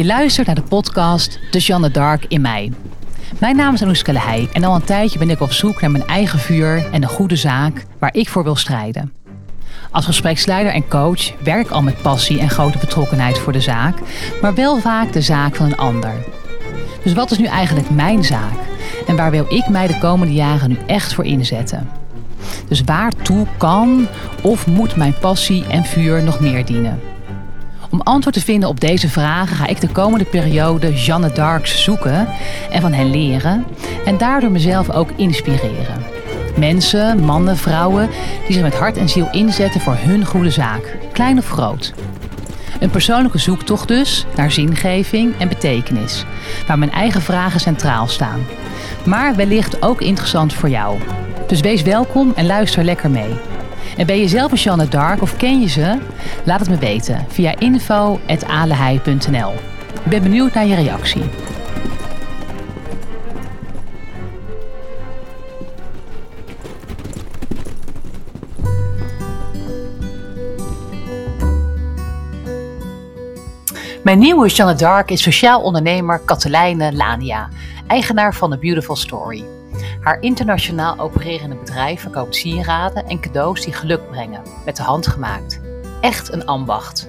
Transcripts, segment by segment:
Je luistert naar de podcast De Jeanne Dark in mij. Mijn naam is Anouska Leij en al een tijdje ben ik op zoek naar mijn eigen vuur en de goede zaak waar ik voor wil strijden. Als gespreksleider en coach werk ik al met passie en grote betrokkenheid voor de zaak, maar wel vaak de zaak van een ander. Dus wat is nu eigenlijk mijn zaak en waar wil ik mij de komende jaren nu echt voor inzetten? Dus waartoe kan of moet mijn passie en vuur nog meer dienen? Om antwoord te vinden op deze vragen ga ik de komende periode Jeanne Darks zoeken en van hen leren en daardoor mezelf ook inspireren. Mensen, mannen, vrouwen die zich met hart en ziel inzetten voor hun goede zaak, klein of groot. Een persoonlijke zoektocht dus naar zingeving en betekenis, waar mijn eigen vragen centraal staan. Maar wellicht ook interessant voor jou. Dus wees welkom en luister lekker mee. En ben je zelf een Jeanne Dark of ken je ze? Laat het me weten via info.alehei.nl. Ik ben benieuwd naar je reactie. Mijn nieuwe Jeanne Dark is sociaal ondernemer Katelijne Lania, eigenaar van The Beautiful Story. Haar internationaal opererende bedrijf verkoopt sieraden en cadeaus die geluk brengen, met de hand gemaakt. Echt een ambacht.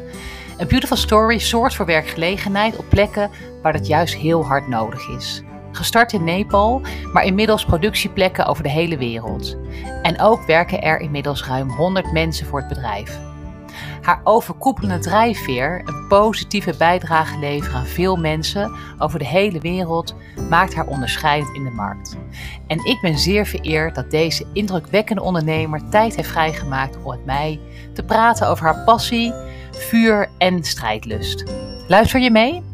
A Beautiful Story zorgt voor werkgelegenheid op plekken waar dat juist heel hard nodig is. Gestart in Nepal, maar inmiddels productieplekken over de hele wereld. En ook werken er inmiddels ruim 100 mensen voor het bedrijf. Haar overkoepelende drijfveer, een positieve bijdrage leveren aan veel mensen over de hele wereld, maakt haar onderscheidend in de markt. En ik ben zeer vereerd dat deze indrukwekkende ondernemer tijd heeft vrijgemaakt om met mij te praten over haar passie, vuur en strijdlust. Luister je mee?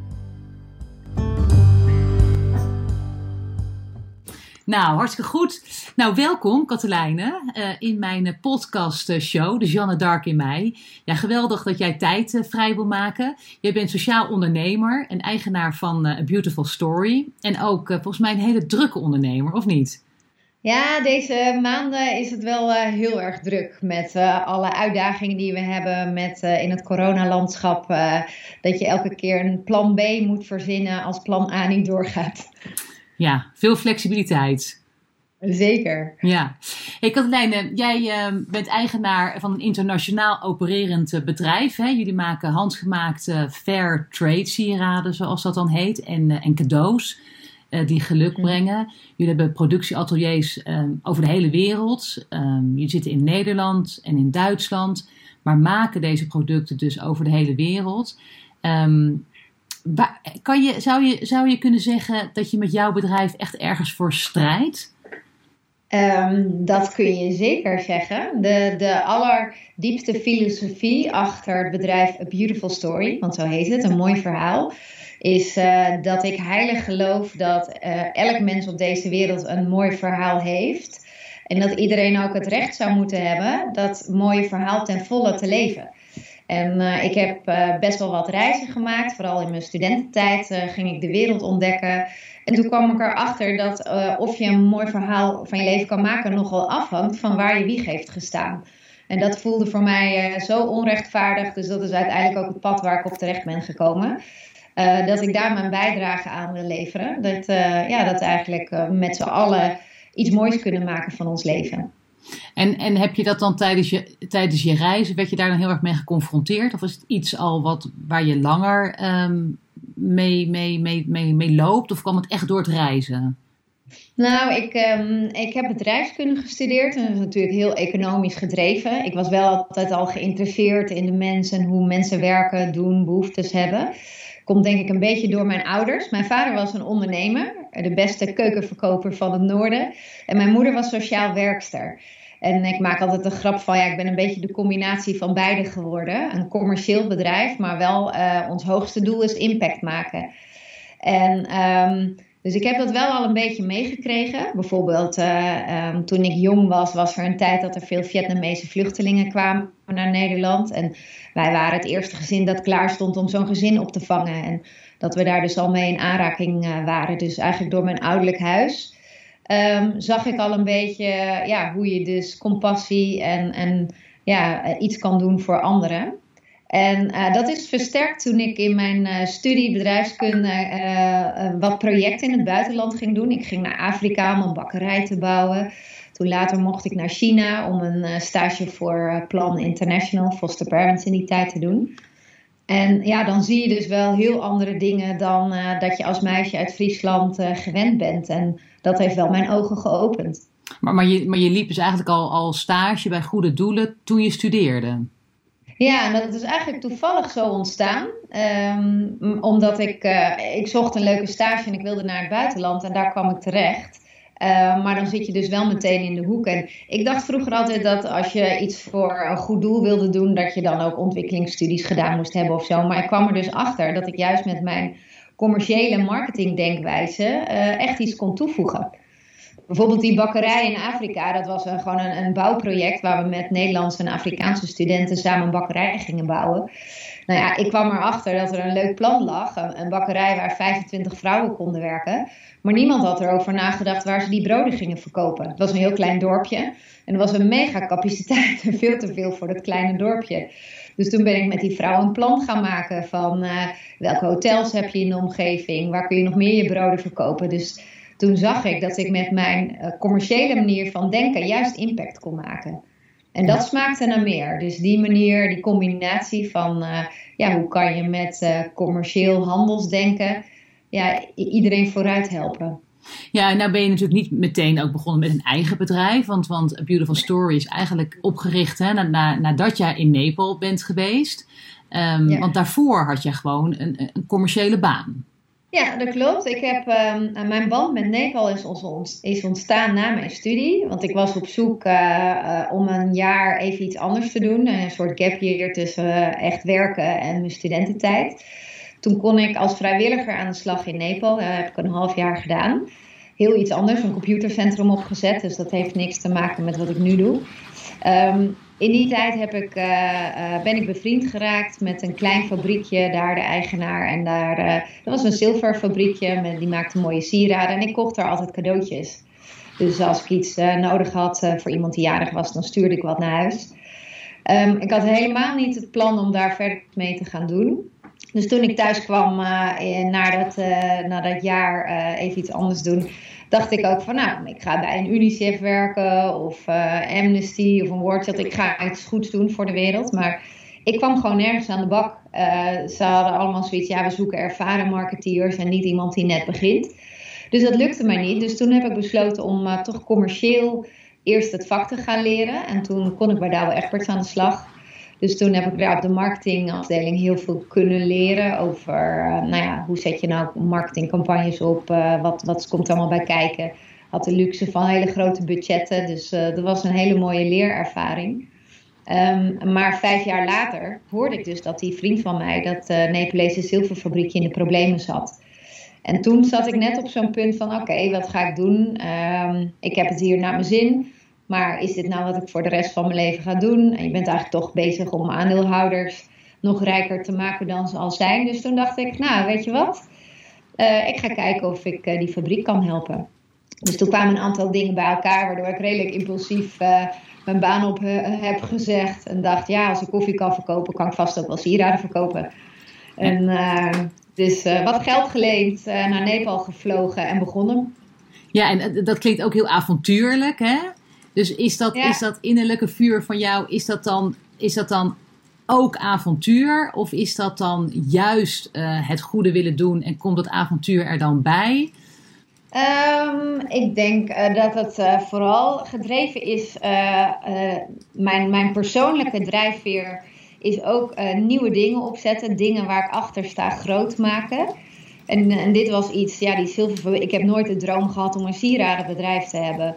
Nou, hartstikke goed. Nou, welkom Katelijne uh, in mijn podcast show, de Jeanne Dark in mij. Ja, geweldig dat jij tijd vrij wil maken. Jij bent sociaal ondernemer en eigenaar van A Beautiful Story. En ook volgens mij een hele drukke ondernemer, of niet? Ja, deze maanden is het wel heel erg druk met alle uitdagingen die we hebben met, in het coronalandschap. dat je elke keer een plan B moet verzinnen als plan A niet doorgaat. Ja, veel flexibiliteit. Zeker. Ja. Hey Katelijne, jij uh, bent eigenaar van een internationaal opererend uh, bedrijf. Hè? Jullie maken handgemaakte fair trade sieraden, zoals dat dan heet, en, uh, en cadeaus die geluk mhm. brengen. Jullie hebben productieateliers ehm, over de hele wereld. Um, jullie zitten in Nederland en in Duitsland, maar maken deze producten dus over de hele wereld. Um, kan je, zou, je, zou je kunnen zeggen dat je met jouw bedrijf echt ergens voor strijdt? Um, dat kun je zeker zeggen. De, de allerdiepste filosofie achter het bedrijf A Beautiful Story, want zo heet het, een mooi verhaal, is uh, dat ik heilig geloof dat uh, elk mens op deze wereld een mooi verhaal heeft. En dat iedereen ook het recht zou moeten hebben dat mooie verhaal ten volle te leven. En uh, ik heb uh, best wel wat reizen gemaakt. Vooral in mijn studententijd uh, ging ik de wereld ontdekken. En toen kwam ik erachter dat of je een mooi verhaal van je leven kan maken nogal afhangt van waar je wieg heeft gestaan. En dat voelde voor mij zo onrechtvaardig. Dus dat is uiteindelijk ook het pad waar ik op terecht ben gekomen. dat ik daar mijn bijdrage aan wil leveren. Dat, ja, dat eigenlijk met z'n allen iets moois kunnen maken van ons leven. En, en heb je dat dan tijdens je, tijdens je reizen, werd je daar dan heel erg mee geconfronteerd? Of is het iets al wat, waar je langer um, mee, mee, mee, mee, loopt? Of kwam het echt door het reizen? Nou, ik, um, ik heb bedrijfskunde gestudeerd en dat is natuurlijk heel economisch gedreven. Ik was wel altijd al geïnteresseerd in de mensen, hoe mensen werken, doen, behoeftes hebben. Komt denk ik een beetje door mijn ouders. Mijn vader was een ondernemer, de beste keukenverkoper van het noorden. En mijn moeder was sociaal werkster. En ik maak altijd een grap van, ja, ik ben een beetje de combinatie van beide geworden. Een commercieel bedrijf, maar wel uh, ons hoogste doel is impact maken. En um, dus ik heb dat wel al een beetje meegekregen. Bijvoorbeeld uh, um, toen ik jong was, was er een tijd dat er veel Vietnamese vluchtelingen kwamen naar Nederland. En wij waren het eerste gezin dat klaar stond om zo'n gezin op te vangen. En dat we daar dus al mee in aanraking uh, waren. Dus eigenlijk door mijn ouderlijk huis um, zag ik al een beetje ja, hoe je dus compassie en, en ja, iets kan doen voor anderen. En dat is versterkt toen ik in mijn studie bedrijfskunde wat projecten in het buitenland ging doen. Ik ging naar Afrika om een bakkerij te bouwen. Toen later mocht ik naar China om een stage voor Plan International, Foster Parents in die tijd te doen. En ja, dan zie je dus wel heel andere dingen dan dat je als meisje uit Friesland gewend bent. En dat heeft wel mijn ogen geopend. Maar, maar, je, maar je liep dus eigenlijk al, al stage bij goede doelen toen je studeerde? Ja, en dat is eigenlijk toevallig zo ontstaan. Um, omdat ik, uh, ik zocht een leuke stage en ik wilde naar het buitenland en daar kwam ik terecht. Uh, maar dan zit je dus wel meteen in de hoek. En ik dacht vroeger altijd dat als je iets voor een goed doel wilde doen, dat je dan ook ontwikkelingsstudies gedaan moest hebben of zo. Maar ik kwam er dus achter dat ik juist met mijn commerciële marketingdenkwijze uh, echt iets kon toevoegen. Bijvoorbeeld die bakkerij in Afrika, dat was een, gewoon een, een, bouwproject waar we met Nederlandse en Afrikaanse studenten samen een bakkerij gingen bouwen. Nou ja, ik kwam erachter dat er een leuk plan lag, een, een bakkerij waar 25 vrouwen konden werken. Maar niemand had erover nagedacht waar ze die broden gingen verkopen. Het was een heel klein dorpje en er was een mega capaciteit en veel te veel voor dat kleine dorpje. Dus toen ben ik met die vrouw een plan gaan maken van uh, welke hotels heb je in de omgeving, waar kun je nog meer je broden verkopen. Dus toen zag ik dat ik met mijn uh, commerciële manier van denken juist impact kon maken. En dat smaakte naar meer. Dus die manier, die combinatie van uh, ja, hoe kan je met commercieel handelsdenken ja, iedereen vooruit helpen. Ja, en nou ben je natuurlijk niet meteen ook begonnen met een eigen bedrijf. Want, want A Beautiful Story is eigenlijk opgericht hè, na, nadat jij in Nepal bent geweest. Um, Want daarvoor had je gewoon een, een, commerciële baan. Ja, dat klopt. Ik heb, um, mijn band met Nepal is, ons, is ontstaan na mijn studie. Want ik was op zoek uh, uh, om een jaar even iets anders te doen. Een soort gap year tussen uh, echt werken en mijn studententijd. Toen kon ik als vrijwilliger aan de slag in Nepal. Dat heb ik een half jaar gedaan. Heel iets anders, een computercentrum opgezet. Dus dat heeft niks te maken met wat ik nu doe. Um, in die tijd heb ik, uh, uh, ben ik bevriend geraakt met een klein fabriekje, daar de eigenaar. En daar, uh, dat was een zilverfabriekje, met, die maakte mooie sieraden. En ik kocht daar altijd cadeautjes. Dus als ik iets nodig had voor iemand die jarig was, dan stuurde ik wat naar huis. Um, ik had helemaal niet het plan om daar verder mee te gaan doen. Dus toen ik thuis kwam uh, na, dat, uh, na dat jaar uh, even iets anders doen, dacht ik ook van nou, ik ga bij een UNICEF werken of Amnesty of een World Ik ga iets goeds doen voor de wereld. Maar ik kwam gewoon nergens aan de bak. ze hadden allemaal zoiets, ja we zoeken ervaren marketeers en niet iemand die net begint. Dus dat lukte mij niet. Dus toen heb ik besloten om toch commercieel eerst het vak te gaan leren. En toen kon ik bij Douwe Experts aan de slag. Dus toen heb ik daar op de marketingafdeling heel veel kunnen leren over, uh, nou ja, hoe zet je nou marketingcampagnes op, uh, wat, wat komt allemaal bij kijken. Had de luxe van hele grote budgetten, dus uh, dat was een hele mooie leerervaring. Um, maar vijf jaar later hoorde ik dus dat die vriend van mij, dat Nepalese zilverfabriekje, in de problemen zat. En toen zat ik net op zo'n punt van, oké, wat ga ik doen? Um, ik heb het hier naar mijn zin. Maar is dit nou wat ik voor de rest van mijn leven ga doen? En je bent eigenlijk toch bezig om aandeelhouders nog rijker te maken dan ze al zijn. Dus toen dacht ik, nou, weet je wat? Uh, ik ga kijken of ik uh, die fabriek kan helpen. Dus toen kwamen een aantal dingen bij elkaar, waardoor ik redelijk impulsief uh, mijn baan op heb gezegd. En dacht, ja, als ik koffie kan verkopen, kan ik vast ook wel sieraden verkopen. En dus wat geld geleend, naar Nepal gevlogen en begonnen. Ja, en dat klinkt ook heel avontuurlijk, hè? Dus is dat, is dat innerlijke vuur van jou, is dat dan, is dat dan ook avontuur? Of is dat dan juist uh, het goede willen doen en komt dat avontuur er dan bij? Um, ik denk uh, dat het uh, vooral gedreven is. mijn, mijn persoonlijke drijfveer is ook nieuwe dingen opzetten. Dingen waar ik achter sta groot maken. En, en dit was iets, ja, die zilver. Ik heb nooit de droom gehad om een sieradenbedrijf te hebben.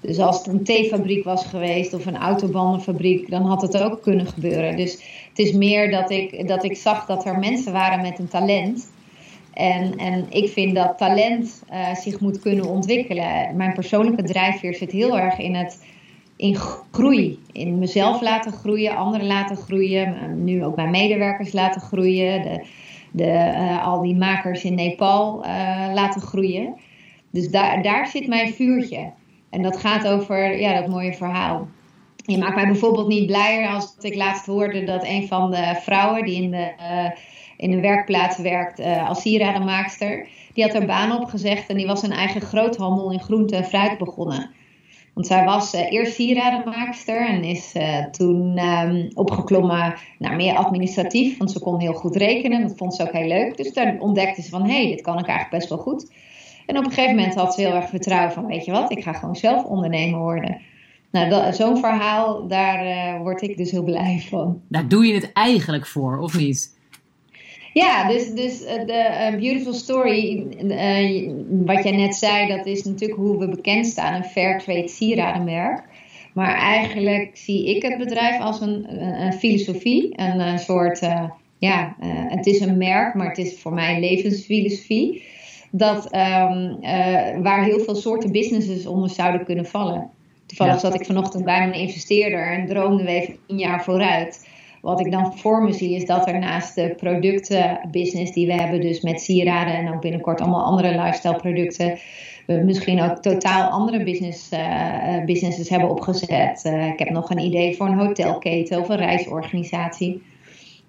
Dus als het een theefabriek was geweest of een autobandenfabriek, dan had het ook kunnen gebeuren. Dus het is meer dat ik, dat ik zag dat er mensen waren met een talent. En, en ik vind dat talent uh, zich moet kunnen ontwikkelen. Mijn persoonlijke drijfveer zit heel erg in het in groei. In mezelf laten groeien, anderen laten groeien. Nu ook mijn medewerkers laten groeien. De, de, uh, al die makers in Nepal laten groeien. Dus daar, daar zit mijn vuurtje. En dat gaat over ja, dat mooie verhaal. je maakt mij bijvoorbeeld niet blijer als ik laatst hoorde dat een van de vrouwen die in de, uh, in een werkplaats werkt uh, als sieradenmaakster, die had haar baan opgezegd en die was een eigen groothandel in groente en fruit begonnen. Want zij was uh, eerst sieradenmaakster en is toen um, opgeklommen naar meer administratief, want ze kon heel goed rekenen. Dat vond ze ook heel leuk. Dus daar ontdekte ze van, hé, hey, dit kan ik eigenlijk best wel goed. En op een gegeven moment had ze heel erg vertrouwen van, weet je wat, ik ga gewoon zelf ondernemer worden. Nou, zo'n verhaal, daar uh, word ik dus heel blij van. Daar doe je het eigenlijk voor, of niet? Ja, dus, dus uh, de uh, Beautiful Story, wat jij net zei, dat is natuurlijk hoe we bekend staan, een Fairtrade sieradenmerk. Maar eigenlijk zie ik het bedrijf als een filosofie, een, een soort, ja, het is een merk, maar het is voor mij een levensfilosofie. Dat, um, waar heel veel soorten businesses onder zouden kunnen vallen. Toevallig zat ik vanochtend bij mijn investeerder en droomden we even een jaar vooruit. Wat ik dan voor me zie is dat er naast de productenbusiness die we hebben, dus met sieraden en ook binnenkort allemaal andere lifestyle producten, we misschien ook totaal andere business, uh, businesses hebben opgezet. Uh, ik heb nog een idee voor een hotelketen of een reisorganisatie.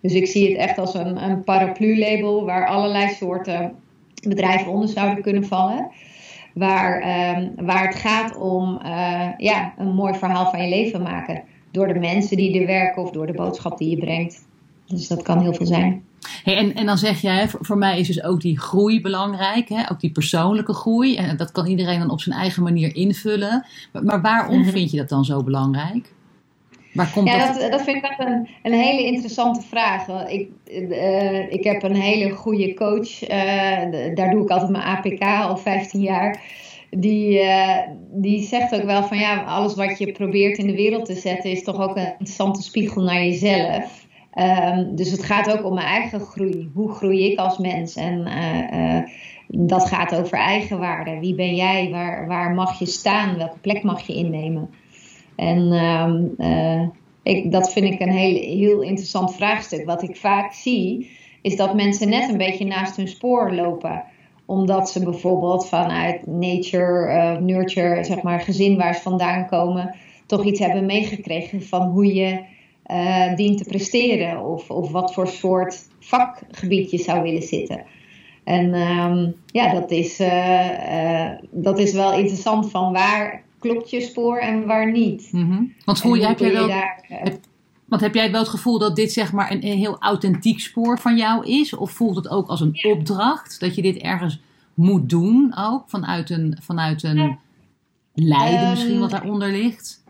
Dus ik zie het echt als een, een paraplu-label waar allerlei soorten bedrijven onder zouden kunnen vallen. Waar, um, waar het gaat om uh, ja, een mooi verhaal van je leven maken. Door de mensen die er werken of door de boodschap die je brengt. Dus dat kan heel veel zijn. Hey, en, en dan zeg jij, voor, voor mij is dus ook die groei belangrijk, hè? ook die persoonlijke groei. En dat kan iedereen dan op zijn eigen manier invullen. Maar, maar waarom mhm. vind je dat dan zo belangrijk? Komt ja, dat? Dat, vind ik echt een, een hele interessante vraag. Ik, uh, ik heb een hele goede coach, uh, daar doe ik altijd mijn APK al 15 jaar. Die, uh, die zegt ook wel van ja, alles wat je probeert in de wereld te zetten is toch ook een interessante spiegel naar jezelf. Um, dus het gaat ook om mijn eigen groei. Hoe groei ik als mens? En dat gaat over eigenwaarde. Wie ben jij? Waar, waar mag je staan? Welke plek mag je innemen? En uh, ik, dat vind ik een heel, heel interessant vraagstuk. Wat ik vaak zie, is dat mensen net een beetje naast hun spoor lopen omdat ze bijvoorbeeld vanuit nature, uh, nurture, zeg maar, gezin waar ze vandaan komen, toch iets hebben meegekregen van hoe je uh, dient te presteren of, of wat voor soort vakgebied je zou willen zitten. En um, ja, dat is, dat is wel interessant van waar klopt je spoor en waar niet. Mm Want voel je, heb jij wel, daar, heb, want heb jij wel het gevoel dat dit zeg maar een, een, heel authentiek spoor van jou is? Of voelt het ook als een opdracht dat je dit ergens moet doen ook vanuit een, vanuit een ja. lijden misschien wat ehm, daaronder ligt?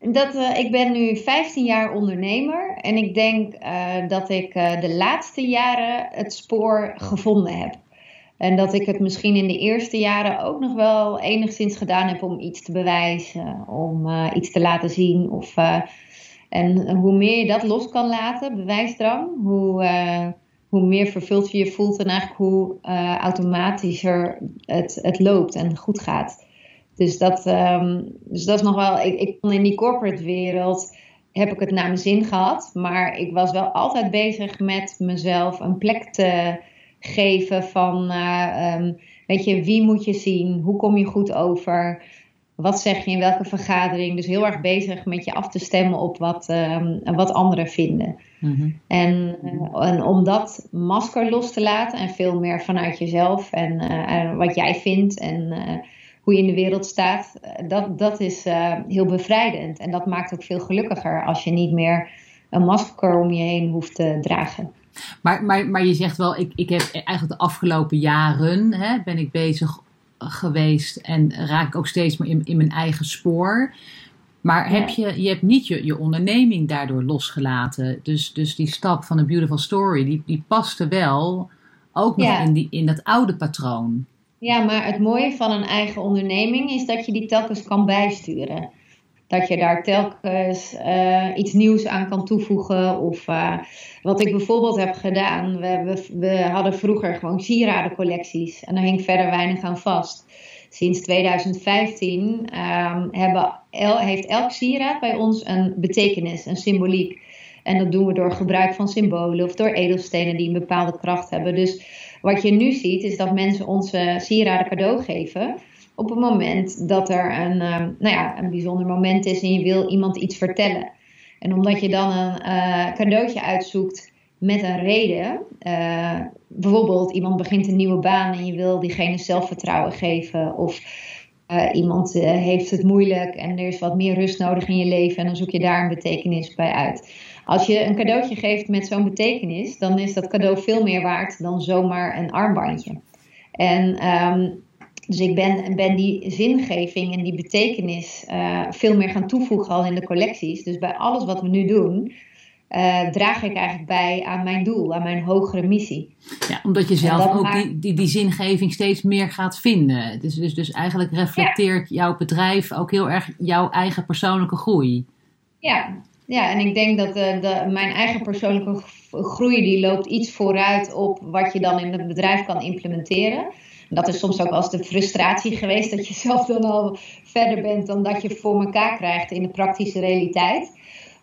Dat, uh, ik ben nu 15 jaar ondernemer en ik denk uh, dat ik uh, de laatste jaren het spoor gevonden heb. En dat ik het misschien in de eerste jaren ook nog wel enigszins gedaan heb om iets te bewijzen, om uh, iets te laten zien. Of, uh, en hoe meer je dat los kan laten, bewijsdrang, hoe, uh, hoe meer vervuld je je voelt en eigenlijk hoe automatischer het, het loopt en goed gaat. Dus dat, um, dus dat is nog wel, ik, ik in die corporate wereld heb ik het naar mijn zin gehad, maar ik was wel altijd bezig met mezelf een plek te geven van, uh, um, weet je, wie moet je zien? Hoe kom je goed over? Wat zeg je in welke vergadering? Dus heel erg bezig met je af te stemmen op wat, um, wat anderen vinden. Mm-hmm. en, uh, en, om dat masker los te laten en veel meer vanuit jezelf en uh, wat jij vindt en hoe je in de wereld staat, dat, dat is heel bevrijdend. En dat maakt ook veel gelukkiger als je niet meer een masker om je heen hoeft te dragen. Maar, maar, maar je zegt wel, ik, ik heb eigenlijk de afgelopen jaren hè, ben ik bezig geweest en raak ik ook steeds meer in, in mijn eigen spoor. Maar heb je, je hebt niet je, je onderneming daardoor losgelaten. Dus, dus die stap van een beautiful story, die, die paste wel ook nog in, die, in dat oude patroon. Ja, maar het mooie van een eigen onderneming is dat je die telkens kan bijsturen. Dat je daar telkens uh, iets nieuws aan kan toevoegen. Of uh, wat ik bijvoorbeeld heb gedaan. We, we, we, hadden vroeger gewoon sieradencollecties. En daar hing verder weinig aan vast. Sinds 2015 um, ehm, hebben heeft elk sieraad bij ons een betekenis, een symboliek. En dat doen we door gebruik van symbolen of door edelstenen die een bepaalde kracht hebben. Dus wat je nu ziet is dat mensen onze sieraden cadeau geven. Op het moment dat er een, uh, nou ja, een bijzonder moment is en je wil iemand iets vertellen. En omdat je dan een uh, cadeautje uitzoekt met een reden, uh, bijvoorbeeld iemand begint een nieuwe baan en je wil diegene zelfvertrouwen geven, of iemand heeft het moeilijk en er is wat meer rust nodig in je leven en dan zoek je daar een betekenis bij uit. Als je een cadeautje geeft met zo'n betekenis, dan is dat cadeau veel meer waard dan zomaar een armbandje. En um, dus ik ben, ben die zingeving en die betekenis uh, veel meer gaan toevoegen al in de collecties. Dus bij alles wat we nu doen, uh, draag ik eigenlijk bij aan mijn doel, aan mijn hogere missie. Ja, omdat je zelf ook die, die, die zingeving steeds meer gaat vinden. Dus, dus, dus eigenlijk reflecteert jouw bedrijf ook heel erg jouw eigen persoonlijke groei. Ja, ja en ik denk dat de, de, mijn eigen persoonlijke groei die loopt iets vooruit op wat je dan in het bedrijf kan implementeren. Dat is soms ook wel eens de frustratie geweest dat je zelf dan al verder bent dan dat je voor elkaar krijgt in de praktische realiteit.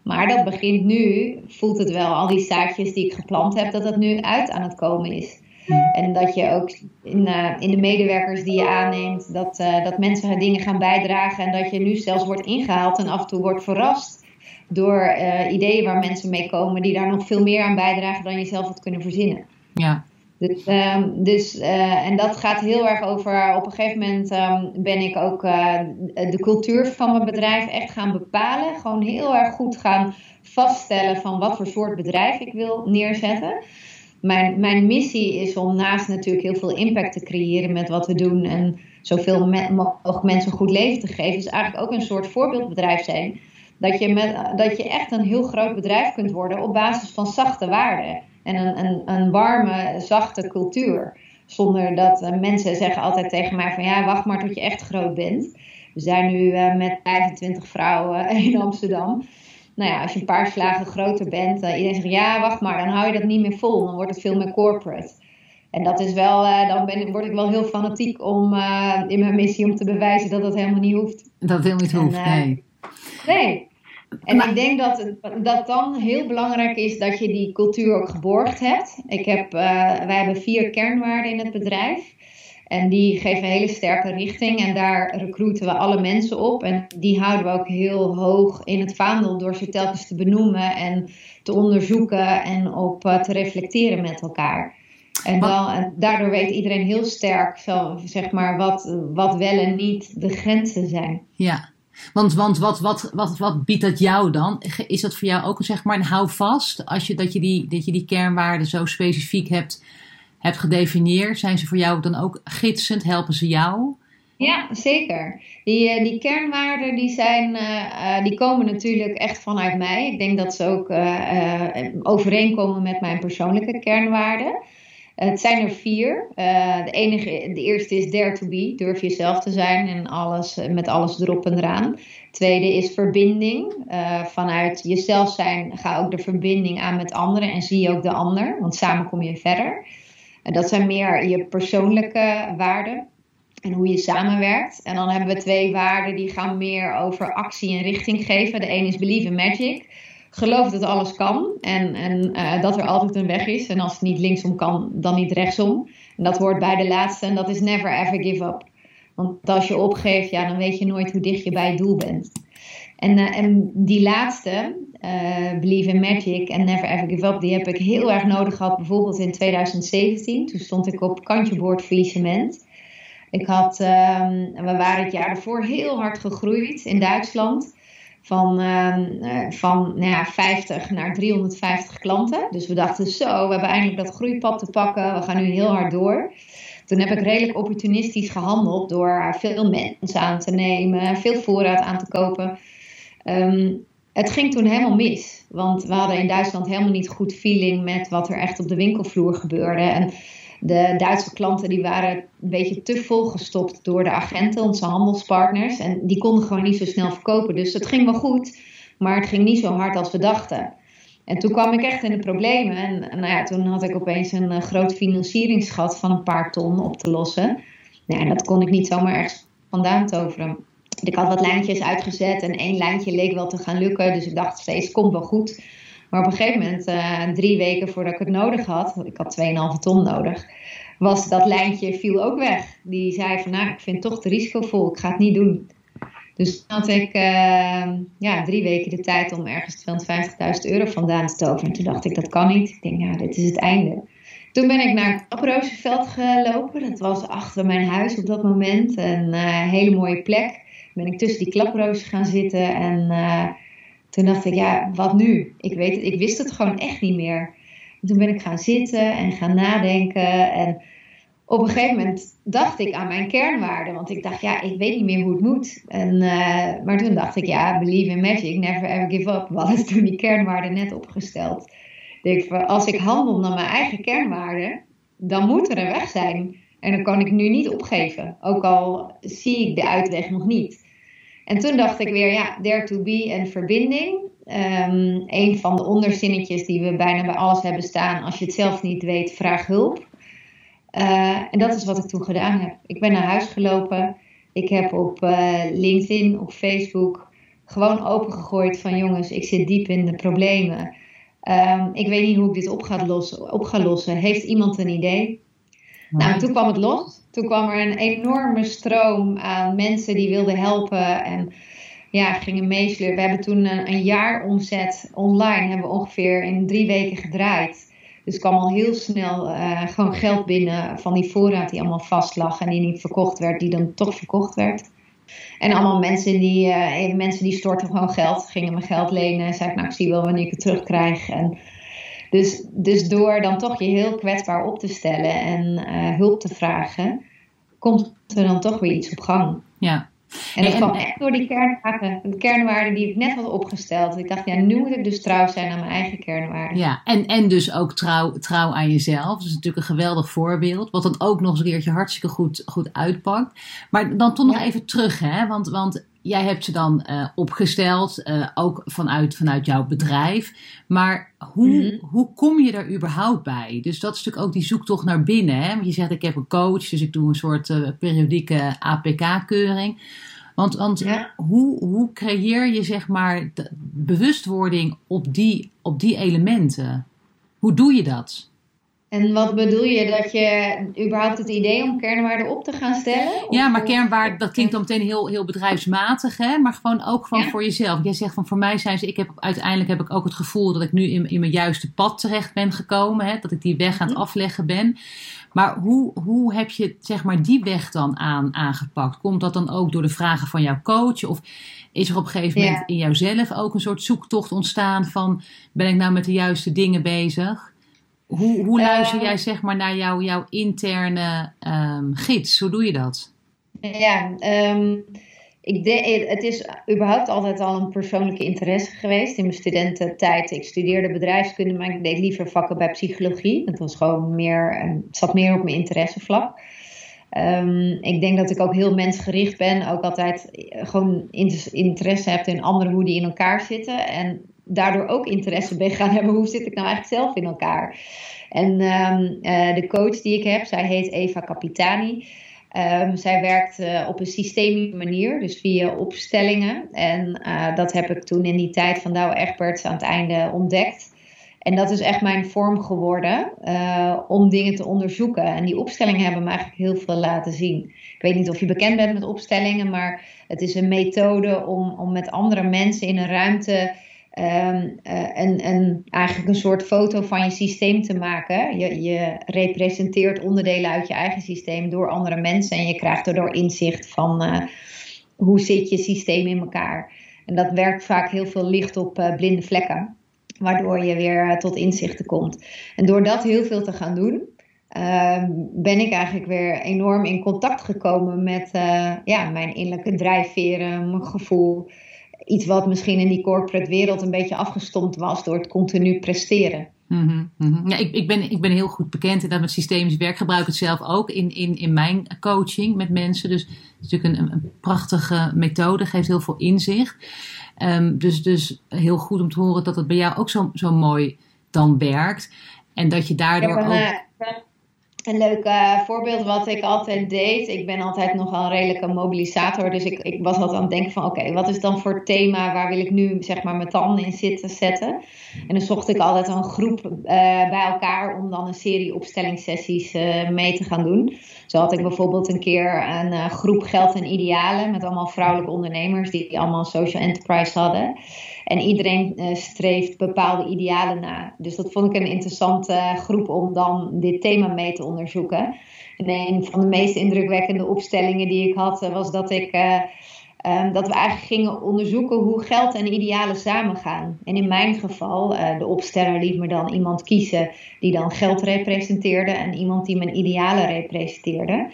Maar dat begint nu, voelt het wel, al die zaadjes die ik geplant heb, dat dat nu uit aan het komen is. En dat je ook in, uh, in de medewerkers die je aanneemt, dat, uh, dat mensen dingen gaan bijdragen. En dat je nu zelfs wordt ingehaald en af en toe wordt verrast door uh, ideeën waar mensen mee komen, die daar nog veel meer aan bijdragen dan je zelf had kunnen verzinnen. Ja, dus, um, dus uh, en dat gaat heel erg over. Op een gegeven moment um, ben ik ook uh, de cultuur van mijn bedrijf echt gaan bepalen. Gewoon heel erg goed gaan vaststellen van wat voor soort bedrijf ik wil neerzetten. Mijn, mijn missie is om naast natuurlijk heel veel impact te creëren met wat we doen en zoveel mogelijk mensen een goed leven te geven, is eigenlijk ook een soort voorbeeldbedrijf zijn. Dat je, met, dat je echt een heel groot bedrijf kunt worden op basis van zachte waarden en een, een, een warme, zachte cultuur. Zonder dat uh, mensen zeggen altijd tegen mij van ja, wacht maar tot je echt groot bent. We zijn nu uh, met 25 vrouwen in Amsterdam. Nou ja, als je een paar slagen groter bent, uh, iedereen zegt ja, wacht maar, dan hou je dat niet meer vol. Dan wordt het veel meer corporate. En dat is wel, dan ben, word ik wel heel fanatiek om in mijn missie om te bewijzen dat dat helemaal niet hoeft. Dat helemaal niet hoeft, en, nee. Nee, en ik denk dat dat dan heel belangrijk is dat je die cultuur ook geborgd hebt. Ik heb, uh, wij hebben vier kernwaarden in het bedrijf. En die geven een hele sterke richting. En daar recruiten we alle mensen op. En die houden we ook heel hoog in het vaandel door ze telkens te benoemen en te onderzoeken en op uh, te reflecteren met elkaar. En, dan, en daardoor weet iedereen heel sterk, zo, zeg maar, wat, wat wel en niet de grenzen zijn. Ja, want, want wat, wat, wat, wat biedt dat jou dan? Is dat voor jou ook zeg maar, een houvast? Als je, dat, je die, dat je die kernwaarden zo specifiek hebt, hebt gedefinieerd, zijn ze voor jou dan ook gidsend? Helpen ze jou? Ja, zeker. Die, eh, die kernwaarden die zijn, uh, die komen natuurlijk echt vanuit mij. Ik denk dat ze ook overeenkomen met mijn persoonlijke kernwaarden. Het zijn er vier. Uh, de, enige, de eerste is dare to be. Durf jezelf te zijn en alles, met alles erop en eraan. Tweede is verbinding. Vanuit jezelf zijn ga ook de verbinding aan met anderen en zie ook de ander. Want samen kom je verder. Uh, dat zijn meer je persoonlijke waarden en hoe je samenwerkt. En dan hebben we twee waarden die gaan meer over actie en richting geven. De een is believe in magic geloof dat alles kan en, en uh, dat er altijd een weg is. En als het niet linksom kan, dan niet rechtsom. En dat hoort bij de laatste en dat is never ever give up. Want als je opgeeft, ja, dan weet je nooit hoe dicht je bij het doel bent. En, uh, en die laatste, uh, Believe in Magic en Never Ever Give Up, die heb ik heel erg nodig gehad. Bijvoorbeeld in 2017, toen stond ik op kantje boord faillissement. Ik had, um, we waren het jaar ervoor heel hard gegroeid in Duitsland van, uh, van nou ja, 50 naar 350 klanten. Dus we dachten zo, we hebben eindelijk dat groeipad te pakken. We gaan nu heel hard door. Toen heb ik redelijk opportunistisch gehandeld door veel mensen aan te nemen, veel voorraad aan te kopen. Um, het ging toen helemaal mis, want we hadden in Duitsland helemaal niet goed feeling met wat er echt op de winkelvloer gebeurde. En de Duitse klanten die waren een beetje te volgestopt door de agenten, onze handelspartners. En die konden gewoon niet zo snel verkopen. Dus het ging wel goed, maar het ging niet zo hard als we dachten. En toen kwam ik echt in de problemen. En, nou ja, toen had ik opeens een uh, groot financieringsgat van een paar ton op te lossen. Nou, en dat kon ik niet zomaar ergens vandaan toveren. Ik had wat lijntjes uitgezet en één lijntje leek wel te gaan lukken. Dus ik dacht steeds, komt wel goed. Maar op een gegeven moment, uh, drie weken voordat ik het nodig had, ik had 2,5 ton nodig, was dat lijntje viel ook weg. Die zei van nou, ik vind het toch te risicovol, ik ga het niet doen. Dus dan had ik uh, ja, drie weken de tijd om ergens 250.000 euro vandaan te toveren. En toen dacht ik, dat kan niet. Ik denk, ja, dit is het einde. Toen ben ik naar het Kaprozenveld gelopen. Dat was achter mijn huis op dat moment. Een uh, hele mooie plek. Ben ik tussen die klaprozen gaan zitten. En toen dacht ik, ja, wat nu? Ik, weet het, ik wist het gewoon echt niet meer. En toen ben ik gaan zitten en gaan nadenken. En op een gegeven moment dacht ik aan mijn kernwaarden. Want ik dacht, ja, ik weet niet meer hoe het moet. En, uh, maar toen dacht ik, ja, believe in magic, never ever give up. We hadden toen die kernwaarden net opgesteld. Ik, als ik handel naar mijn eigen kernwaarden, dan moet er een weg zijn. En dan kan ik nu niet opgeven. Ook al zie ik de uitweg nog niet. En toen dacht ik weer, ja, dare to be en verbinding. Um, een van de onderzinnetjes die we bijna bij alles hebben staan. Als je het zelf niet weet, vraag hulp. Uh, en dat is wat ik toen gedaan heb. Ik ben naar huis gelopen. Ik heb op uh, LinkedIn, op Facebook gewoon opengegooid van jongens, ik zit diep in de problemen. Um, ik weet niet hoe ik dit op ga, lossen, op ga lossen. Heeft iemand een idee? Nou, toen kwam het los. Toen kwam er een enorme stroom aan mensen die wilden helpen en ja, gingen meesleuren. We hebben toen een, jaar omzet online, hebben we ongeveer in drie weken gedraaid. Dus kwam al heel snel uh, gewoon geld binnen van die voorraad die allemaal vast lag en die niet verkocht werd, die dan toch verkocht werd. En allemaal mensen die, uh, mensen die stortten gewoon geld, gingen me geld lenen. Zei ik, nou, ik zie wel wanneer ik het terugkrijg. En dus, dus door dan toch je heel kwetsbaar op te stellen en uh, hulp te vragen, komt er dan toch weer iets op gang. Ja, en dat kwam echt door die kernwaarden, de kernwaarden die ik net had opgesteld. Ik dacht, ja, nu moet ik dus trouw zijn aan mijn eigen kernwaarden. Ja, en, en dus ook trouw, trouw aan jezelf. Dat is natuurlijk een geweldig voorbeeld. Wat dan ook nog eens een keertje hartstikke goed, goed uitpakt. Maar dan toch nog ja. even terug, hè. Want, want jij hebt ze dan uh, opgesteld, uh, ook vanuit, vanuit jouw bedrijf. Maar hoe, mm-hmm. hoe kom je daar überhaupt bij? Dus dat is natuurlijk ook die zoektocht naar binnen. Hè? Want je zegt, ik heb een coach, dus ik doe een soort uh, periodieke APK-keuring. Want, want ja. hoe, hoe creëer je zeg maar de bewustwording op die, op die elementen? Hoe doe je dat? En wat bedoel je? Dat je überhaupt het idee om kernwaarden op te gaan stellen? Ja, maar kernwaarden, dat klinkt dan meteen heel, heel bedrijfsmatig, hè? maar gewoon ook gewoon ja. voor jezelf. Jij zegt van voor mij zijn ze, ik heb uiteindelijk heb ik ook het gevoel dat ik nu in, in mijn juiste pad terecht ben gekomen, hè? dat ik die weg aan het afleggen ben. Maar hoe, hoe heb je zeg maar, die weg dan aan, aangepakt? Komt dat dan ook door de vragen van jouw coach? Of is er op een gegeven moment ja. in jouzelf ook een soort zoektocht ontstaan van ben ik nou met de juiste dingen bezig? Hoe, hoe luister jij zeg maar naar jouw, jouw interne um, gids? Hoe doe je dat? Ja, um, ik de, het is überhaupt altijd al een persoonlijke interesse geweest in mijn studententijd. Ik studeerde bedrijfskunde, maar ik deed liever vakken bij psychologie. Het was gewoon meer, het zat meer op mijn interessevlak. Um, ik denk dat ik ook heel mensgericht ben. Ook altijd gewoon interesse heb in anderen, hoe die in elkaar zitten. En daardoor ook interesse ben gaan hebben. Hoe zit ik nou eigenlijk zelf in elkaar? En um, uh, de coach die ik heb, zij heet Eva Capitani. Um, zij werkt uh, op een systemische manier, dus via opstellingen. En uh, dat heb ik toen in die tijd van Douwe Egberts aan het einde ontdekt. En dat is echt mijn vorm geworden om dingen te onderzoeken. En die opstellingen hebben me eigenlijk heel veel laten zien. Ik weet niet of je bekend bent met opstellingen, maar het is een methode om, om met andere mensen in een ruimte um, een, een, eigenlijk een soort foto van je systeem te maken. Je, je, representeert onderdelen uit je eigen systeem door andere mensen en je krijgt daardoor inzicht van uh, hoe zit je systeem in elkaar. En dat werkt vaak heel veel licht op uh, blinde vlekken, waardoor je weer tot inzichten komt. En door dat heel veel te gaan doen, ehm, ben ik eigenlijk weer enorm in contact gekomen met ja, mijn innerlijke drijfveren, mijn gevoel iets wat misschien in die corporate wereld een beetje afgestompt was door het continu presteren. Mm -hmm. Ja, ik, ik, ben, ik ben heel goed bekend in dat met systemisch werk. Gebruik het zelf ook in, in, in mijn coaching met mensen. Dus het is natuurlijk een, een prachtige methode, geeft heel veel inzicht. Um, dus, dus heel goed om te horen dat het bij jou ook zo, zo mooi dan werkt. En dat je daardoor ook... een leuk eh, voorbeeld wat ik altijd deed. Ik ben altijd nogal een redelijke mobilisator. Dus ik, ik was altijd aan het denken van oké, wat is dan voor thema waar wil ik nu zeg maar mijn tanden in zitten zetten. En dan zocht ik altijd een groep uh, bij elkaar om dan een serie opstellingssessies uh, mee te gaan doen. Zo had ik bijvoorbeeld een keer een groep geld en idealen met allemaal vrouwelijke ondernemers die allemaal social enterprise hadden. En iedereen uh, streeft bepaalde idealen na. Dus dat vond ik een interessante groep om dan dit thema mee te onderzoeken. En een van de meest indrukwekkende opstellingen die ik had, was dat ik. Um, dat we eigenlijk gingen onderzoeken hoe geld en idealen samengaan. En in mijn geval, de opsteller liet me dan iemand kiezen die dan geld representeerde en iemand die mijn idealen representeerde.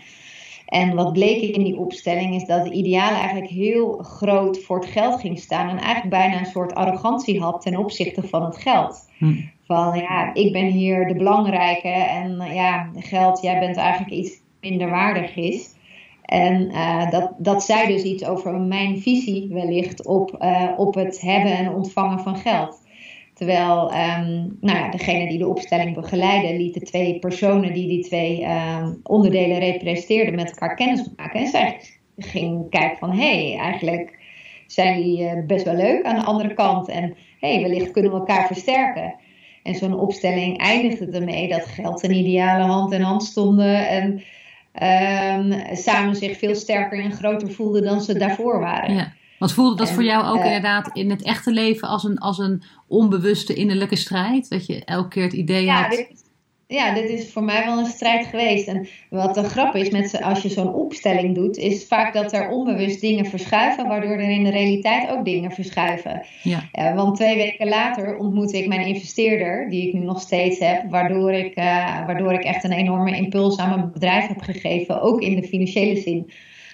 En wat bleek in die opstelling is dat de ideaal eigenlijk heel groot voor het geld ging staan. En eigenlijk bijna een soort arrogantie had ten opzichte van het geld. Hm. Van ja, ik ben hier de belangrijke en ja, geld, jij bent eigenlijk iets minder waardig is. En uh, dat, dat zei dus iets over mijn visie wellicht op, uh, op het hebben en ontvangen van geld. Terwijl um, nou ja, degene die de opstelling begeleidde, lieten twee personen die die twee um, onderdelen representeerden met elkaar kennis maken. En zij ging kijken van, hé, hey, eigenlijk zijn die uh, best wel leuk aan de andere kant. En hé, hey, wellicht kunnen we elkaar versterken. En zo'n opstelling eindigde ermee dat geld en ideale hand in hand stonden. En um, samen zich veel sterker en groter voelden dan ze daarvoor waren. Ja. Want voelde dat voor jou ook uh, inderdaad in het echte leven als een, als een onbewuste innerlijke strijd? Dat je elke keer het idee ja, had... Dit, ja, dit is voor mij wel een strijd geweest. En wat de grap is, met als je zo'n opstelling doet, is vaak dat er onbewust dingen verschuiven, waardoor er in de realiteit ook dingen verschuiven. Ja. Uh, want twee weken later ontmoette ik mijn investeerder, die ik nu nog steeds heb, waardoor ik, uh, waardoor ik echt een enorme impuls aan mijn bedrijf heb gegeven, ook in de financiële zin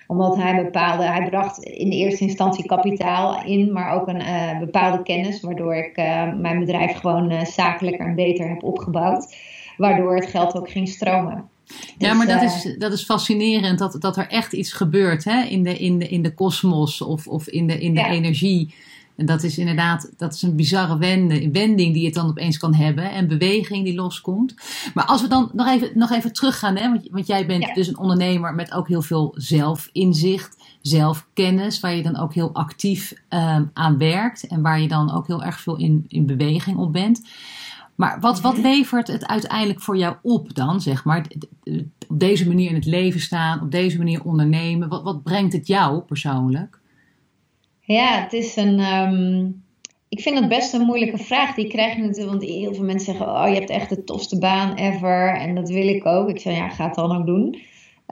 omdat hij bepaalde, hij bracht in eerste instantie kapitaal in, maar ook een uh, bepaalde kennis, waardoor ik uh, mijn bedrijf gewoon uh, zakelijker en beter heb opgebouwd. Waardoor het geld ook ging stromen. Ja, dus, maar dat is, dat is fascinerend dat, dat er echt iets gebeurt hè? in de in de, in de kosmos of, of in de, in de ja. energie. En dat is inderdaad, dat is een bizarre wending, wending die je dan opeens kan hebben. En beweging die loskomt. Maar als we dan nog even, nog even teruggaan, hè, want, want jij bent ja. dus een ondernemer met ook heel veel zelfinzicht, zelfkennis, waar je dan ook heel actief um, aan werkt. En waar je dan ook heel erg veel in, in beweging op bent. Maar wat, wat levert het uiteindelijk voor jou op dan, zeg maar? Op deze manier in het leven staan, op deze manier ondernemen. Wat, wat brengt het jou persoonlijk? Ja, het is een. Um, ik vind het best een moeilijke vraag. Die krijg je natuurlijk, want heel veel mensen zeggen: Oh, je hebt echt de tofste baan ever. En dat wil ik ook. Ik zeg: Ja, ga het dan ook doen.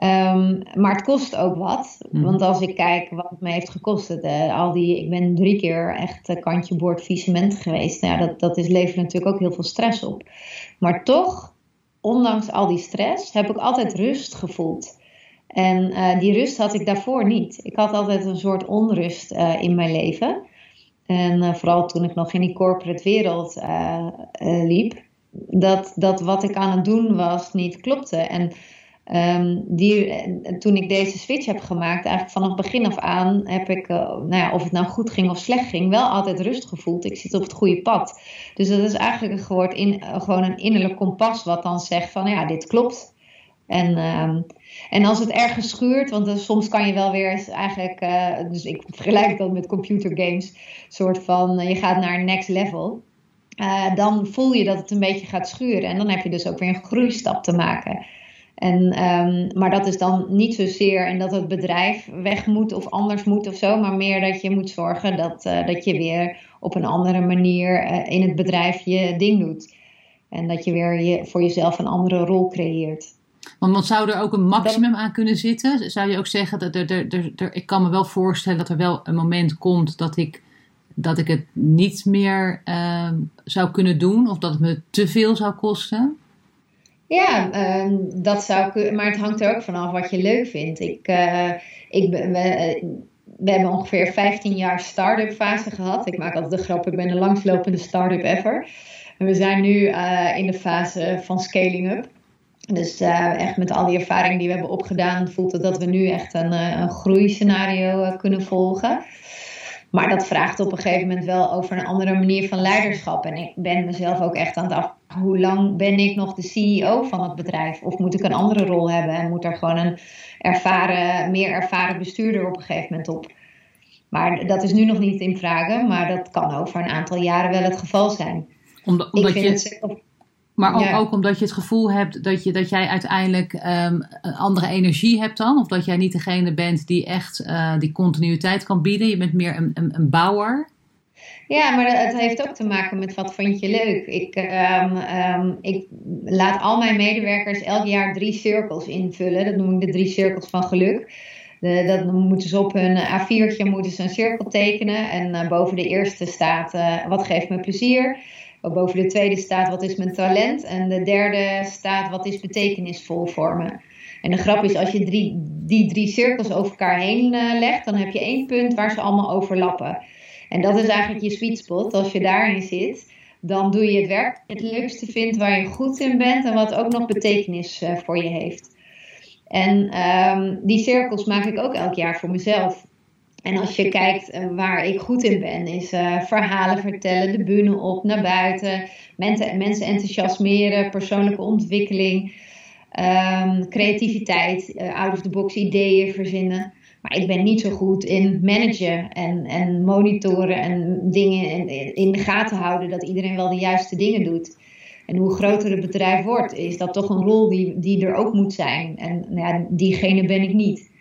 Um, maar het kost ook wat. Mm. Want als ik kijk wat het me heeft gekost. Uh, al die, ik ben drie keer echt kantje boord visement geweest. Nou, ja, dat, dat is, levert natuurlijk ook heel veel stress op. Maar toch, ondanks al die stress, heb ik altijd rust gevoeld. En uh, die rust had ik daarvoor niet. Ik had altijd een soort onrust uh, in mijn leven. En uh, vooral toen ik nog in die corporate wereld liep, dat, dat wat ik aan het doen was niet klopte. En um, die, toen ik deze switch heb gemaakt, eigenlijk vanaf begin af aan heb ik, nou ja, of het nou goed ging of slecht ging, wel altijd rust gevoeld. Ik zit op het goede pad. Dus dat is eigenlijk gewoon, in, gewoon een innerlijk kompas wat dan zegt van ja, dit klopt. En, um, en als het ergens schuurt, want uh, soms kan je wel weer eigenlijk, uh, dus ik vergelijk dat met computergames, soort van uh, je gaat naar next level. dan voel je dat het een beetje gaat schuren en dan heb je dus ook weer een groeistap te maken. En, um, maar dat is dan niet zozeer en dat het bedrijf weg moet of anders moet of zo, maar meer dat je moet zorgen dat, dat je weer op een andere manier in het bedrijf je ding doet. En dat je weer je, voor jezelf een andere rol creëert. Want, want zou er ook een maximum aan kunnen zitten? Zou je ook zeggen dat er, er, er, er, ik kan me wel voorstellen dat er wel een moment komt dat ik, dat ik het niet meer uh, zou kunnen doen of dat het me te veel zou kosten? Ja, uh, dat zou kunnen, maar het hangt er ook vanaf wat je leuk vindt. Ik, uh, ik, we, we hebben ongeveer 15 jaar start-up fase gehad. Ik maak altijd de grap, ik ben de langslopende start-up ever. En we zijn nu uh, in de fase van scaling up. Dus uh, echt met al die ervaring die we hebben opgedaan, voelt het dat we nu echt een, uh, een groeiscenario uh, kunnen volgen. Maar dat vraagt op een gegeven moment wel over een andere manier van leiderschap. En ik ben mezelf ook echt aan het af. Hoe lang ben ik nog de CEO van het bedrijf? Of moet ik een andere rol hebben? En moet er gewoon een ervaren, meer ervaren bestuurder op een gegeven moment op? Maar dat is nu nog niet in vraag. Maar dat kan over een aantal jaren wel het geval zijn. Omdat, omdat je... Het maar ook, omdat je het gevoel hebt dat, je, dat jij uiteindelijk um, een andere energie hebt dan? Of dat jij niet degene bent die echt uh, die continuïteit kan bieden? Je bent meer een, een, een, bouwer? Ja, maar het heeft ook te maken met wat vind je leuk. Ik, um, um, ik laat al mijn medewerkers elk jaar drie cirkels invullen. Dat noem ik de drie cirkels van geluk. De, dat moeten ze op hun A4'tje moeten ze een cirkel tekenen. En uh, boven de eerste staat uh, wat geeft me plezier boven de tweede staat wat is mijn talent. En de derde staat wat is betekenisvol voor me. En de grap is, als je drie, die drie cirkels over elkaar heen uh, legt, dan heb je één punt waar ze allemaal overlappen. En dat is eigenlijk je sweet spot. Als je daarin zit, dan doe je het werk het leukste vindt waar je goed in bent en wat ook nog betekenis uh, voor je heeft. En um, die cirkels maak ik ook elk jaar voor mezelf. En als je kijkt uh, waar ik goed in ben, is uh, verhalen vertellen, de bühne op, naar buiten, mensen, mensen enthousiasmeren, persoonlijke ontwikkeling, um, creativiteit, uh, out of the box ideeën verzinnen. Maar ik ben niet zo goed in managen en, en monitoren en dingen in, in de gaten houden dat iedereen wel de juiste dingen doet. En hoe groter het bedrijf wordt, is dat toch een rol die, die er ook moet zijn. En nou ja, diegene ben ik niet.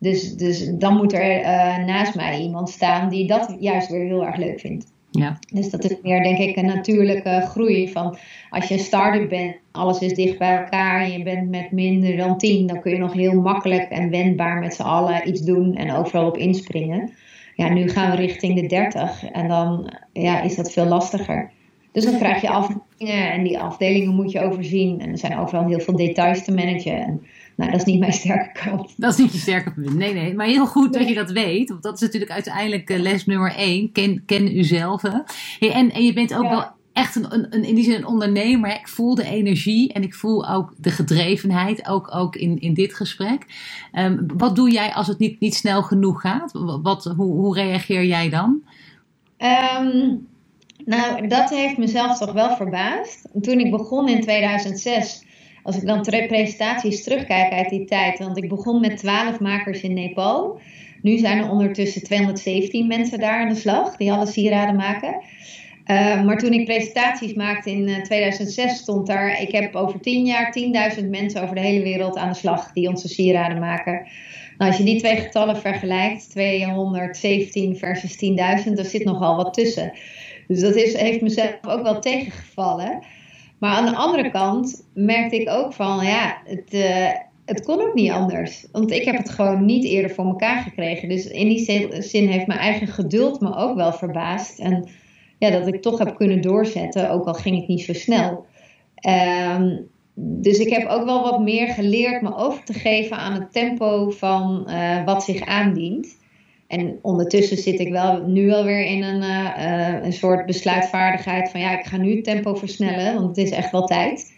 Dus, dus dan moet er uh, naast mij iemand staan die dat juist weer heel erg leuk vindt. Ja. Dus dat is meer, denk ik, een natuurlijke groei. Van als je een start-up bent, alles is dicht bij elkaar en je bent met minder dan tien, dan kun je nog heel makkelijk en wendbaar met z'n allen iets doen en overal op inspringen. Ja, nu gaan we richting de 30 en dan ja, is dat veel lastiger. Dus dan krijg je afdelingen en die afdelingen moet je overzien. En er zijn overal heel veel details te managen. En nou, dat is niet mijn sterke kant. Dat is niet je sterke punt. Nee, nee. Maar heel goed dat je dat weet. Want dat is natuurlijk uiteindelijk eh, les nummer één. Ken, ken uzelf. en, en je bent ook wel echt een, een, in die zin een ondernemer. Ik voel de energie en ik voel ook de gedrevenheid, ook, ook in, in dit gesprek. Um, wat doe jij als het niet, niet snel genoeg gaat? Wat, hoe, hoe reageer jij dan? Um, nou, dat heeft mezelf toch wel verbaasd. Toen ik begon in 2006 als ik dan presentaties terugkijk uit die tijd, want ik begon met 12 makers in Nepal. Nu zijn er ondertussen 217 mensen daar aan de slag die alle sieraden maken. Uh, maar toen ik presentaties maakte in 2006 eh, stond daar, ik heb over 10 jaar 10.000 mensen over de hele wereld aan de slag die onze sieraden maken. Nou, als je die twee getallen vergelijkt, 217 versus 10.000, er zit nogal wat tussen. Dus dat is, heeft mezelf ook wel tegengevallen. Maar aan de andere kant merkte ik ook van, ja, het, uh, het kon ook niet anders. Want ik heb het gewoon niet eerder voor elkaar gekregen. Dus in die zin heeft mijn eigen geduld me ook wel verbaasd. En ja, dat ik toch heb kunnen doorzetten, ook al ging het niet zo snel. Um, dus ik heb ook wel wat meer geleerd me over te geven aan het tempo van uh, wat zich aandient. En ondertussen zit ik wel nu wel weer in een, uh, een soort besluitvaardigheid van ja, ik ga nu het tempo versnellen, want het is echt wel tijd.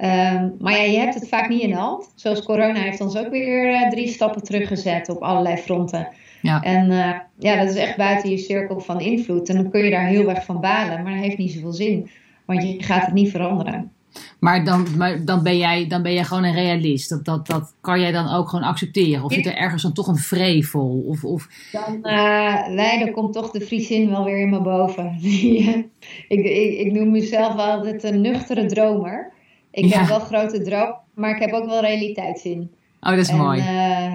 Um, maar ja, je hebt het vaak niet in de hand. Zoals corona heeft ons ook weer uh, drie stappen teruggezet op allerlei fronten. Ja. En uh, ja, dat is echt buiten je cirkel van invloed. En dan kun je daar heel erg van balen, maar dat heeft niet zoveel zin. Want je gaat het niet veranderen. Maar dan, maar dan, ben jij, dan ben jij gewoon een realist. Dat, dat, dat kan jij dan ook gewoon accepteren? Of zit er ergens dan toch een vrevel? Of, of... Dan, uh, nee, dan komt toch de Friesin wel weer in me boven. ik, ik, ik noem mezelf altijd een nuchtere dromer. Ik heb wel grote droom, maar ik heb ook wel realiteitszin. Oh, dat is mooi. Uh,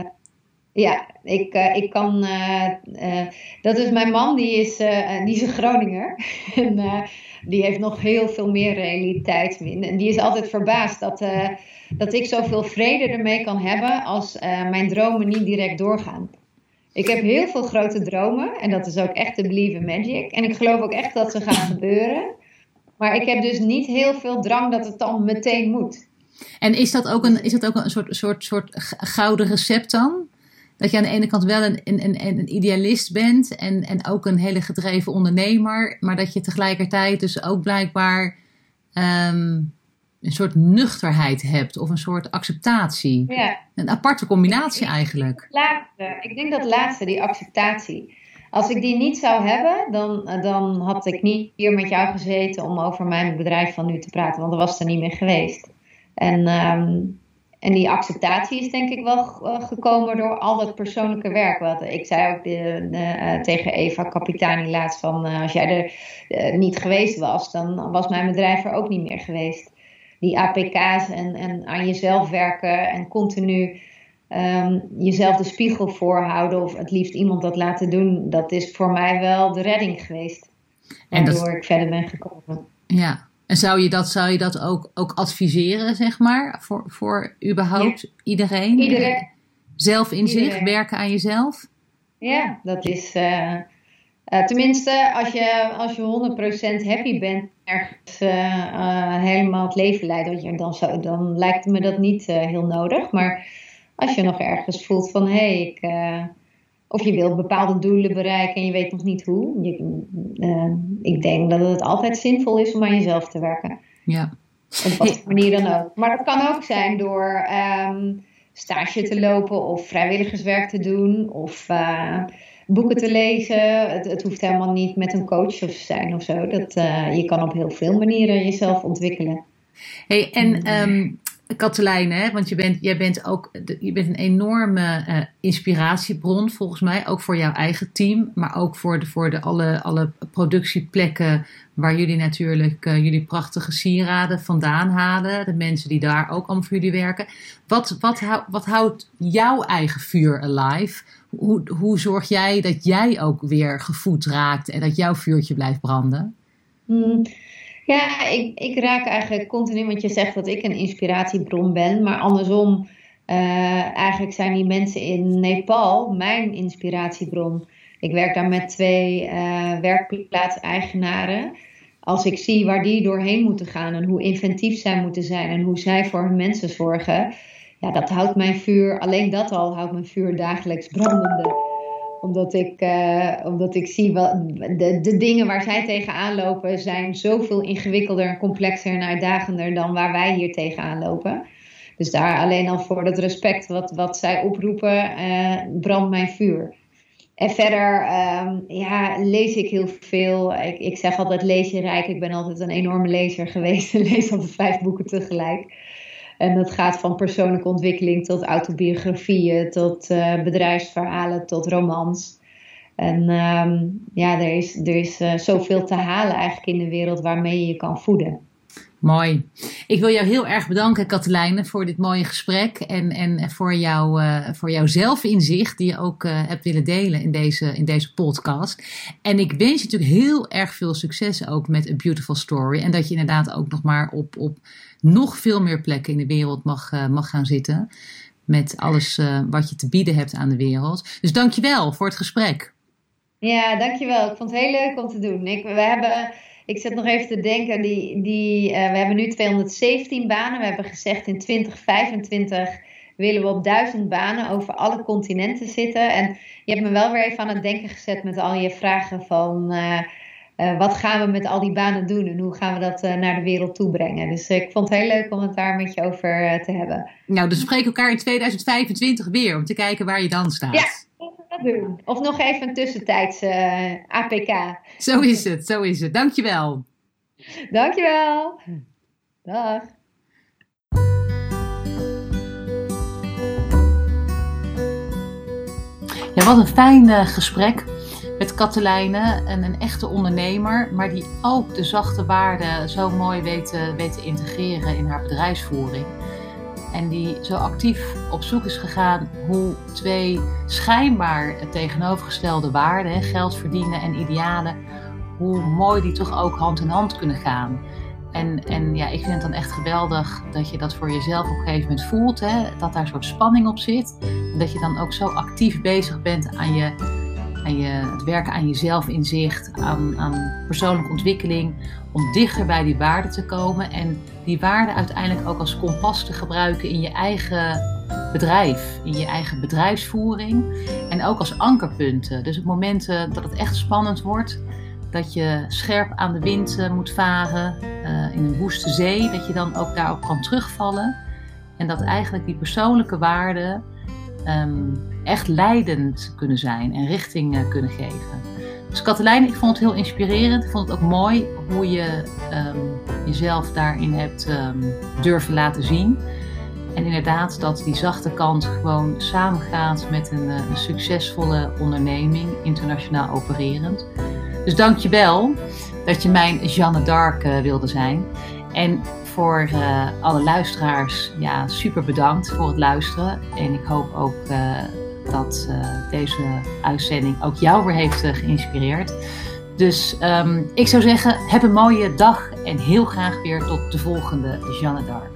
ja, ik, uh, ik kan. Dat is mijn man, die is, die is een Groninger. en die heeft nog heel veel meer realiteit. En die is altijd verbaasd dat, uh, dat ik zoveel vrede ermee kan hebben als uh, mijn dromen niet direct doorgaan. Ik heb heel veel grote dromen en dat is ook echt de believe in magic. En ik geloof ook echt dat ze gaan gebeuren. Maar ik heb dus niet heel veel drang dat het dan meteen moet. En is dat ook een, is dat ook een soort, soort, soort gouden recept dan? Dat je aan de ene kant wel een, een, een, een idealist bent en, en ook een hele gedreven ondernemer, maar dat je tegelijkertijd dus ook blijkbaar um, een soort nuchterheid hebt of een soort acceptatie. Ja. Een aparte combinatie eigenlijk. Laatste, ik denk dat laatste, die acceptatie. Als ik die niet zou hebben, dan, dan had ik niet hier met jou gezeten om over mijn bedrijf van nu te praten, want dat was er niet meer geweest. En, ehm, en die acceptatie is denk ik wel gekomen door al dat persoonlijke werk. Wat, ik zei ook de, de, uh, tegen Eva Capitani laatst van uh, als jij er niet geweest was, dan was mijn bedrijf er ook niet meer geweest. Die APK's en, en aan jezelf werken en continu um, jezelf de spiegel voorhouden of het liefst iemand dat laten doen, dat is voor mij wel de redding geweest. En waardoor dat... ik verder ben gekomen. Ja, en zou je dat, zou je dat ook, ook adviseren, zeg maar, voor, voor überhaupt iedereen? Iedereen. Zelfinzicht, werken aan jezelf? Ja, dat is. Uh, uh, tenminste, als je, als je 100% happy bent, ergens uh, helemaal het leven leidt, dan, zou, dan lijkt me dat niet heel nodig. Maar als je nog ergens voelt van hé, hey, ik, of je wilt bepaalde doelen bereiken en je weet nog niet hoe. Je, uh, ik denk dat het altijd zinvol is om aan jezelf te werken. Ja. Op wat manier dan ook. Maar dat kan ook zijn door um, stage te lopen of vrijwilligerswerk te doen of uh, boeken te lezen. Het, het, hoeft helemaal niet met een coach of zijn of zo. Dat, je kan op heel veel manieren jezelf ontwikkelen. Hey, en um, Katelijne, hè? want je bent, jij bent ook je bent een enorme uh, inspiratiebron volgens mij, ook voor jouw eigen team, maar ook voor de, voor de alle, alle productieplekken waar jullie natuurlijk uh, jullie prachtige sieraden vandaan halen, de mensen die daar ook allemaal voor jullie werken. Wat, wat, wat houdt jouw eigen vuur alive? Hoe, hoe zorg jij dat jij ook weer gevoed raakt en dat jouw vuurtje blijft branden? Hmm. Ja, ik, ik raak eigenlijk continu, want je zegt dat ik een inspiratiebron ben, maar andersom, uh, eigenlijk zijn die mensen in Nepal mijn inspiratiebron. Ik werk daar met twee uh, werkplaatseigenaren. Als ik zie waar die doorheen moeten gaan en hoe inventief zij moeten zijn en hoe zij voor hun mensen zorgen, ja, dat houdt mijn vuur, alleen dat al houdt mijn vuur dagelijks brandende omdat ik, uh, omdat ik zie wat de, de dingen waar zij tegenaan lopen zijn zoveel ingewikkelder, complexer en uitdagender dan waar wij hier tegenaan lopen. Dus daar alleen al voor dat respect wat, wat zij oproepen, uh, brandt mijn vuur. En verder um, ja, lees ik heel veel. Ik, ik zeg altijd lees je rijk. Ik ben altijd een enorme lezer geweest en lees altijd vijf boeken tegelijk. En dat gaat van persoonlijke ontwikkeling tot autobiografieën, tot uh, bedrijfsverhalen, tot romans. En um, ja, er is, er is uh, zoveel te halen eigenlijk in de wereld waarmee je je kan voeden. Mooi. Ik wil jou heel erg bedanken, Katelijne, voor dit mooie gesprek en, en voor, jou, uh, voor jouw zelfinzicht die je ook uh, hebt willen delen in deze, in deze podcast. En ik wens je natuurlijk heel erg veel succes ook met A Beautiful Story. En dat je inderdaad ook nog maar op, op nog veel meer plekken in de wereld mag, uh, mag gaan zitten. Met alles wat je te bieden hebt aan de wereld. Dus dankjewel voor het gesprek. Ja, dankjewel. Ik vond het heel leuk om te doen. Ik, we hebben ik zit nog even te denken, die, die, uh, we hebben nu 217 banen. We hebben gezegd in 2025 willen we op duizend banen over alle continenten zitten. En je hebt me wel weer even aan het denken gezet met al je vragen van... Uh, uh, wat gaan we met al die banen doen en hoe gaan we dat naar de wereld toe brengen? Dus ik vond het heel leuk om het daar met je over te hebben. Nou, dus we spreken elkaar in 2025 weer om te kijken waar je dan staat. Ja, doen. Of nog even een tussentijdse uh, APK. Zo is het, zo is het. Dankjewel. Dankjewel. Dag. Ja, wat een fijn uh, gesprek met Katelijne, een, een echte ondernemer, maar die ook de zachte waarden zo mooi weet, weet te integreren in haar bedrijfsvoering. En die zo actief op zoek is gegaan hoe twee schijnbaar tegenovergestelde waarden, geld verdienen en idealen, hoe mooi die toch ook hand in hand kunnen gaan. En, en ja, ik vind het dan echt geweldig dat je dat voor jezelf op een gegeven moment voelt. Hè? Dat daar een soort spanning op zit. En dat je dan ook zo actief bezig bent aan, je, aan je, het werken aan jezelf inzicht, aan, aan persoonlijke ontwikkeling. Om dichter bij die waarden te komen. En die waarden uiteindelijk ook als kompas te gebruiken in je eigen bedrijf, in je eigen bedrijfsvoering en ook als ankerpunten. Dus op momenten dat het echt spannend wordt, dat je scherp aan de wind eh, moet varen uh, in een woeste zee, dat je dan ook daarop kan terugvallen en dat eigenlijk die persoonlijke waarden ehm, echt leidend kunnen zijn en richting kunnen geven. Dus Katelijn, ik vond het heel inspirerend. Ik vond het ook mooi hoe je ehm, jezelf daarin hebt durven laten zien. En inderdaad, dat die zachte kant gewoon samengaat met een, een succesvolle onderneming, internationaal opererend. Dus dank je wel dat je mijn Jeanne d'Arc uh, wilde zijn. En voor uh, alle luisteraars, ja, super bedankt voor het luisteren. En ik hoop ook uh, dat deze uitzending ook jou weer heeft geïnspireerd. Dus um, ik zou zeggen, heb een mooie dag en heel graag weer tot de volgende Jeanne d'Arc.